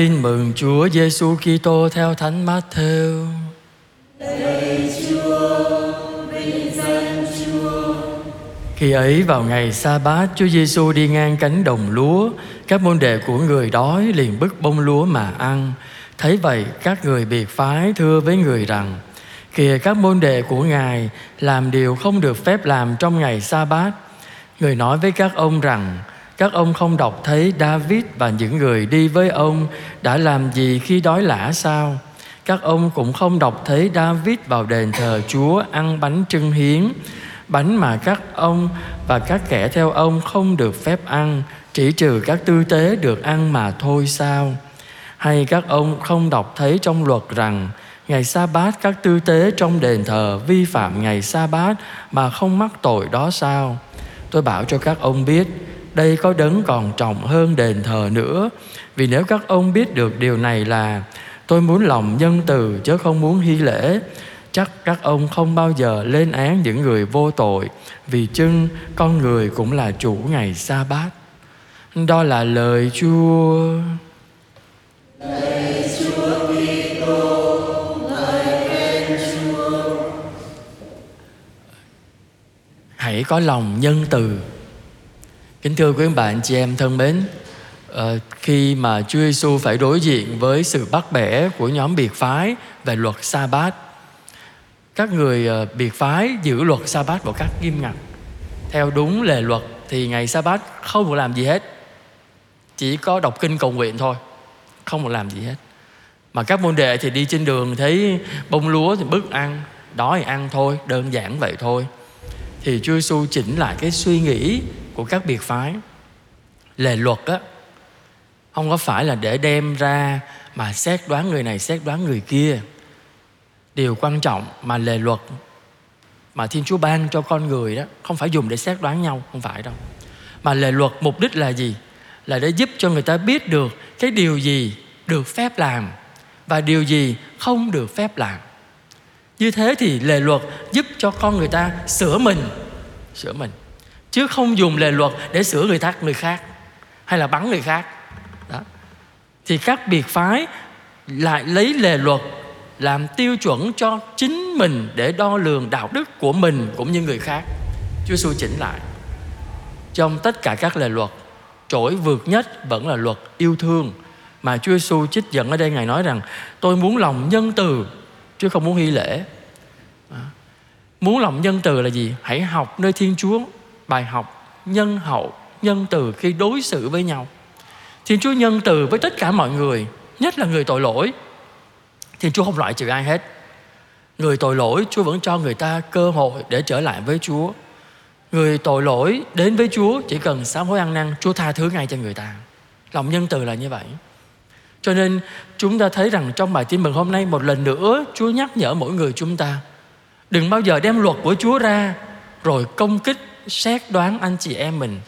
Tin mừng Chúa Giêsu Kitô theo Thánh Matthew. Khi ấy, vào ngày sa bát Chúa Giêsu đi ngang cánh đồng lúa. Các môn đệ của người đói liền bứt bông lúa mà ăn. Thấy vậy, các người biệt phái thưa với người rằng, Kìa các môn đệ của Ngài, làm điều không được phép làm trong ngày sa bát Người nói với các ông rằng các ông không đọc thấy David và những người đi với ông đã làm gì khi đói lả sao? Các ông cũng không đọc thấy David vào đền thờ Chúa ăn bánh trưng hiến, bánh mà các ông và các kẻ theo ông không được phép ăn, chỉ trừ các tư tế được ăn mà thôi sao? Hay các ông không đọc thấy trong luật rằng ngày sa bát các tư tế trong đền thờ vi phạm ngày sa bát mà không mắc tội đó sao? Tôi bảo cho các ông biết, đây có đấng còn trọng hơn đền thờ nữa. Vì nếu các ông biết được điều này là tôi muốn lòng nhân từ chứ không muốn hy lễ, chắc các ông không bao giờ lên án những người vô tội vì chưng con người cũng là chủ ngày sa bát. Đó là lời Chúa. Lời Chúa Kitô, lời khen Chúa. Hãy có lòng nhân từ Kính thưa quý bạn chị em thân mến ờ, Khi mà Chúa Giêsu phải đối diện với sự bắt bẻ của nhóm biệt phái về luật sa bát Các người ờ, biệt phái giữ luật sa bát một cách nghiêm ngặt. Theo đúng lề luật thì ngày sa bát không được làm gì hết Chỉ có đọc kinh cầu nguyện thôi Không được làm gì hết. Mà các môn đệ thì đi trên đường thấy bông lúa thì bức ăn Đói thì ăn thôi, đơn giản vậy thôi. Thì Chúa Giêsu chỉnh lại cái suy nghĩ của các biệt phái. Lề luật á, không có phải là để đem ra mà xét đoán người này, xét đoán người kia. Điều quan trọng mà lề luật mà thiên chúa ban cho con người đó, không phải dùng để xét đoán nhau, không phải đâu. Mà lề luật mục đích là gì? Là để giúp cho người ta biết được cái điều gì được phép làm và điều gì không được phép làm như thế thì lề luật giúp cho con người ta sửa mình. Sửa mình. Chứ không dùng lề luật để sửa người khác người khác hay là bắn người khác. Đó. Thì các biệt phái lại lấy lề luật làm tiêu chuẩn cho chính mình để đo lường đạo đức của mình cũng như người khác. Chúa Giêsu chỉnh lại. Trong tất cả các lề luật trỗi vượt nhất vẫn là luật yêu thương mà Chúa Giêsu trích dẫn ở đây. Ngài nói rằng tôi muốn lòng nhân từ chứ không muốn hy lễ. À, muốn lòng nhân từ là gì? Hãy học nơi Thiên Chúa, bài học nhân hậu, nhân từ khi đối xử với nhau. Thiên chúa nhân từ với tất cả mọi người, nhất là người tội lỗi. Thiên chúa không loại trừ ai hết. Người tội lỗi, chúa vẫn cho người ta cơ hội để trở lại với chúa. Người tội lỗi đến với chúa, chỉ cần sám hối ăn năn, chúa tha thứ ngay cho người ta. Lòng nhân từ là như vậy cho nên chúng ta thấy rằng trong bài tin mừng hôm nay một lần nữa, Chúa nhắc nhở mỗi người chúng ta, Đừng bao giờ đem luật của Chúa ra Rồi công kích, xét đoán anh chị em mình.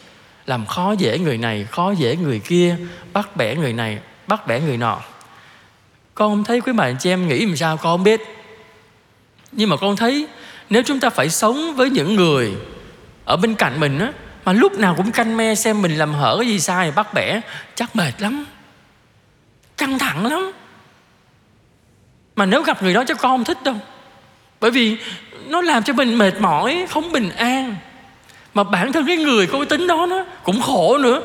Làm khó dễ người này, khó dễ người kia, bắt bẻ người này, bắt bẻ người nọ. Con không thấy quý bạn chị em nghĩ làm sao, con không biết. Nhưng mà con thấy nếu chúng ta phải sống với những người ở bên cạnh mình á, mà lúc nào cũng canh me xem mình làm hở cái gì sai, bắt bẻ, chắc mệt lắm căng thẳng lắm. Mà nếu gặp người đó cho con không thích đâu. Bởi vì nó làm cho mình mệt mỏi, không bình an. Mà bản thân cái người có cái tính đó nó cũng khổ nữa.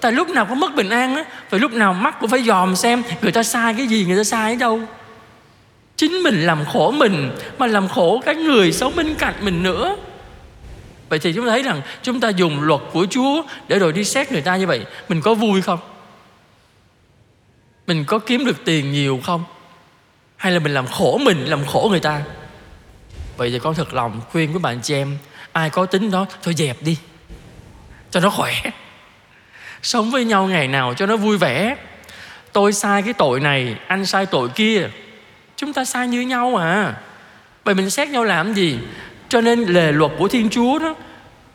Tại lúc nào có mất bình an á, phải lúc nào mắt cũng phải dòm xem người ta sai cái gì, người ta sai ở đâu. Chính mình làm khổ mình, mà làm khổ cái người sống bên cạnh mình nữa. Vậy thì chúng ta thấy rằng chúng ta dùng luật của chúa để rồi đi xét người ta như vậy. Mình có vui không? Mình có kiếm được tiền nhiều không? Hay là mình làm khổ mình, làm khổ người ta? Vậy thì con thật lòng khuyên với bạn chị em, ai có tính đó, thôi dẹp đi. Cho nó khỏe. Sống với nhau ngày nào cho nó vui vẻ. Tôi sai cái tội này, anh sai tội kia. Chúng ta sai như nhau à. Vậy mình xét nhau làm gì? Cho nên lề luật của thiên chúa đó,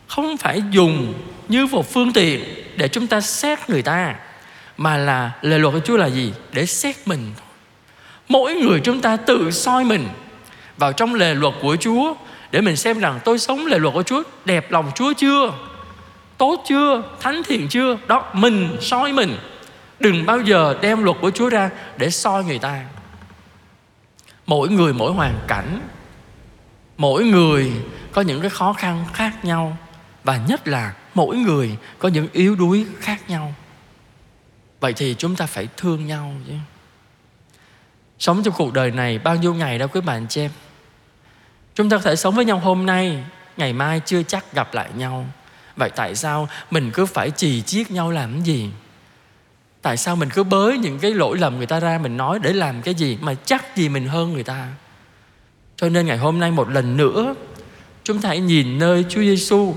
không phải dùng như một phương tiện để chúng ta xét người ta mà là lời luật của chúa là gì? Để xét mình. Mỗi người chúng ta tự soi mình vào trong lề luật của chúa để mình xem rằng tôi sống lề luật của Chúa đẹp lòng Chúa chưa? Tốt chưa? Thánh thiện chưa? Đó, mình soi mình. Đừng bao giờ đem luật của Chúa ra để soi người ta. Mỗi người mỗi hoàn cảnh, mỗi người có những cái khó khăn khác nhau và nhất là mỗi người có những yếu đuối khác nhau vậy thì chúng ta phải thương nhau chứ. Sống trong cuộc đời này, bao nhiêu ngày đâu quý bạn chị em? Chúng ta có thể sống với nhau hôm nay, ngày mai chưa chắc gặp lại nhau. Vậy tại sao mình cứ phải chì chiết nhau làm cái gì? Tại sao mình cứ bới những cái lỗi lầm người ta ra mình nói để làm cái gì mà chắc gì mình hơn người ta? Cho nên ngày hôm nay một lần nữa, chúng ta hãy nhìn nơi Chúa Giêsu.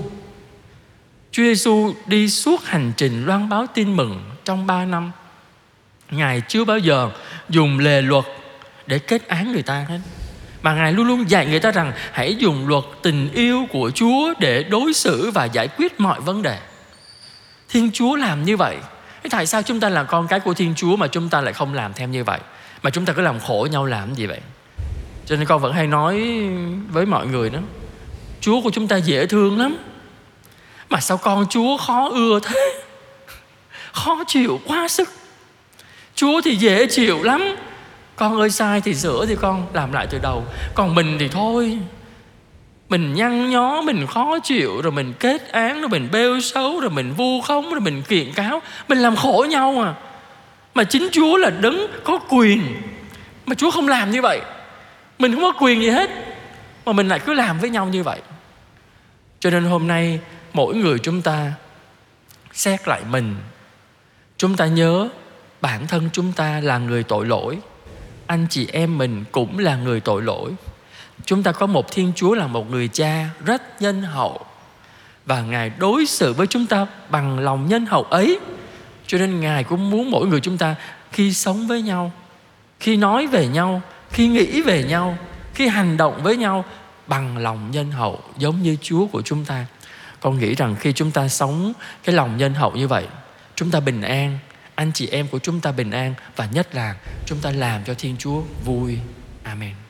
Chúa Giêsu đi suốt hành trình loan báo tin mừng trong ba năm. Ngài chưa bao giờ dùng lề luật để kết án người ta hết. Mà Ngài luôn luôn dạy người ta rằng hãy dùng luật tình yêu của Chúa để đối xử và giải quyết mọi vấn đề. Thiên Chúa làm như vậy. Thế tại sao chúng ta là con cái của Thiên Chúa mà chúng ta lại không làm theo như vậy? Mà chúng ta cứ làm khổ nhau làm gì vậy? Cho nên con vẫn hay nói với mọi người đó, Chúa của chúng ta dễ thương lắm mà sao con Chúa khó ưa thế? Khó chịu quá sức. Chúa thì dễ chịu lắm. Con ơi sai thì sửa thì con làm lại từ đầu. Còn mình thì thôi. Mình nhăn nhó, mình khó chịu Rồi mình kết án, rồi mình bêu xấu Rồi mình vu khống, rồi mình kiện cáo. Mình làm khổ nhau à. Mà chính Chúa là đứng có quyền. Mà Chúa không làm như vậy. Mình không có quyền gì hết. Mà mình lại cứ làm với nhau như vậy. Cho nên hôm nay mỗi người chúng ta xét lại mình. Chúng ta nhớ bản thân chúng ta là người tội lỗi. Anh chị em mình cũng là người tội lỗi. Chúng ta có một thiên chúa là một người cha rất nhân hậu. Và ngài đối xử với chúng ta bằng lòng nhân hậu ấy. Cho nên ngài cũng muốn mỗi người chúng ta khi sống với nhau, khi nói về nhau, khi nghĩ về nhau, khi hành động với nhau bằng lòng nhân hậu, giống như Chúa của chúng ta. Con nghĩ rằng khi chúng ta sống cái lòng nhân hậu như vậy, chúng ta bình an, anh chị em của chúng ta bình an và nhất là chúng ta làm cho Thiên Chúa vui. Amen.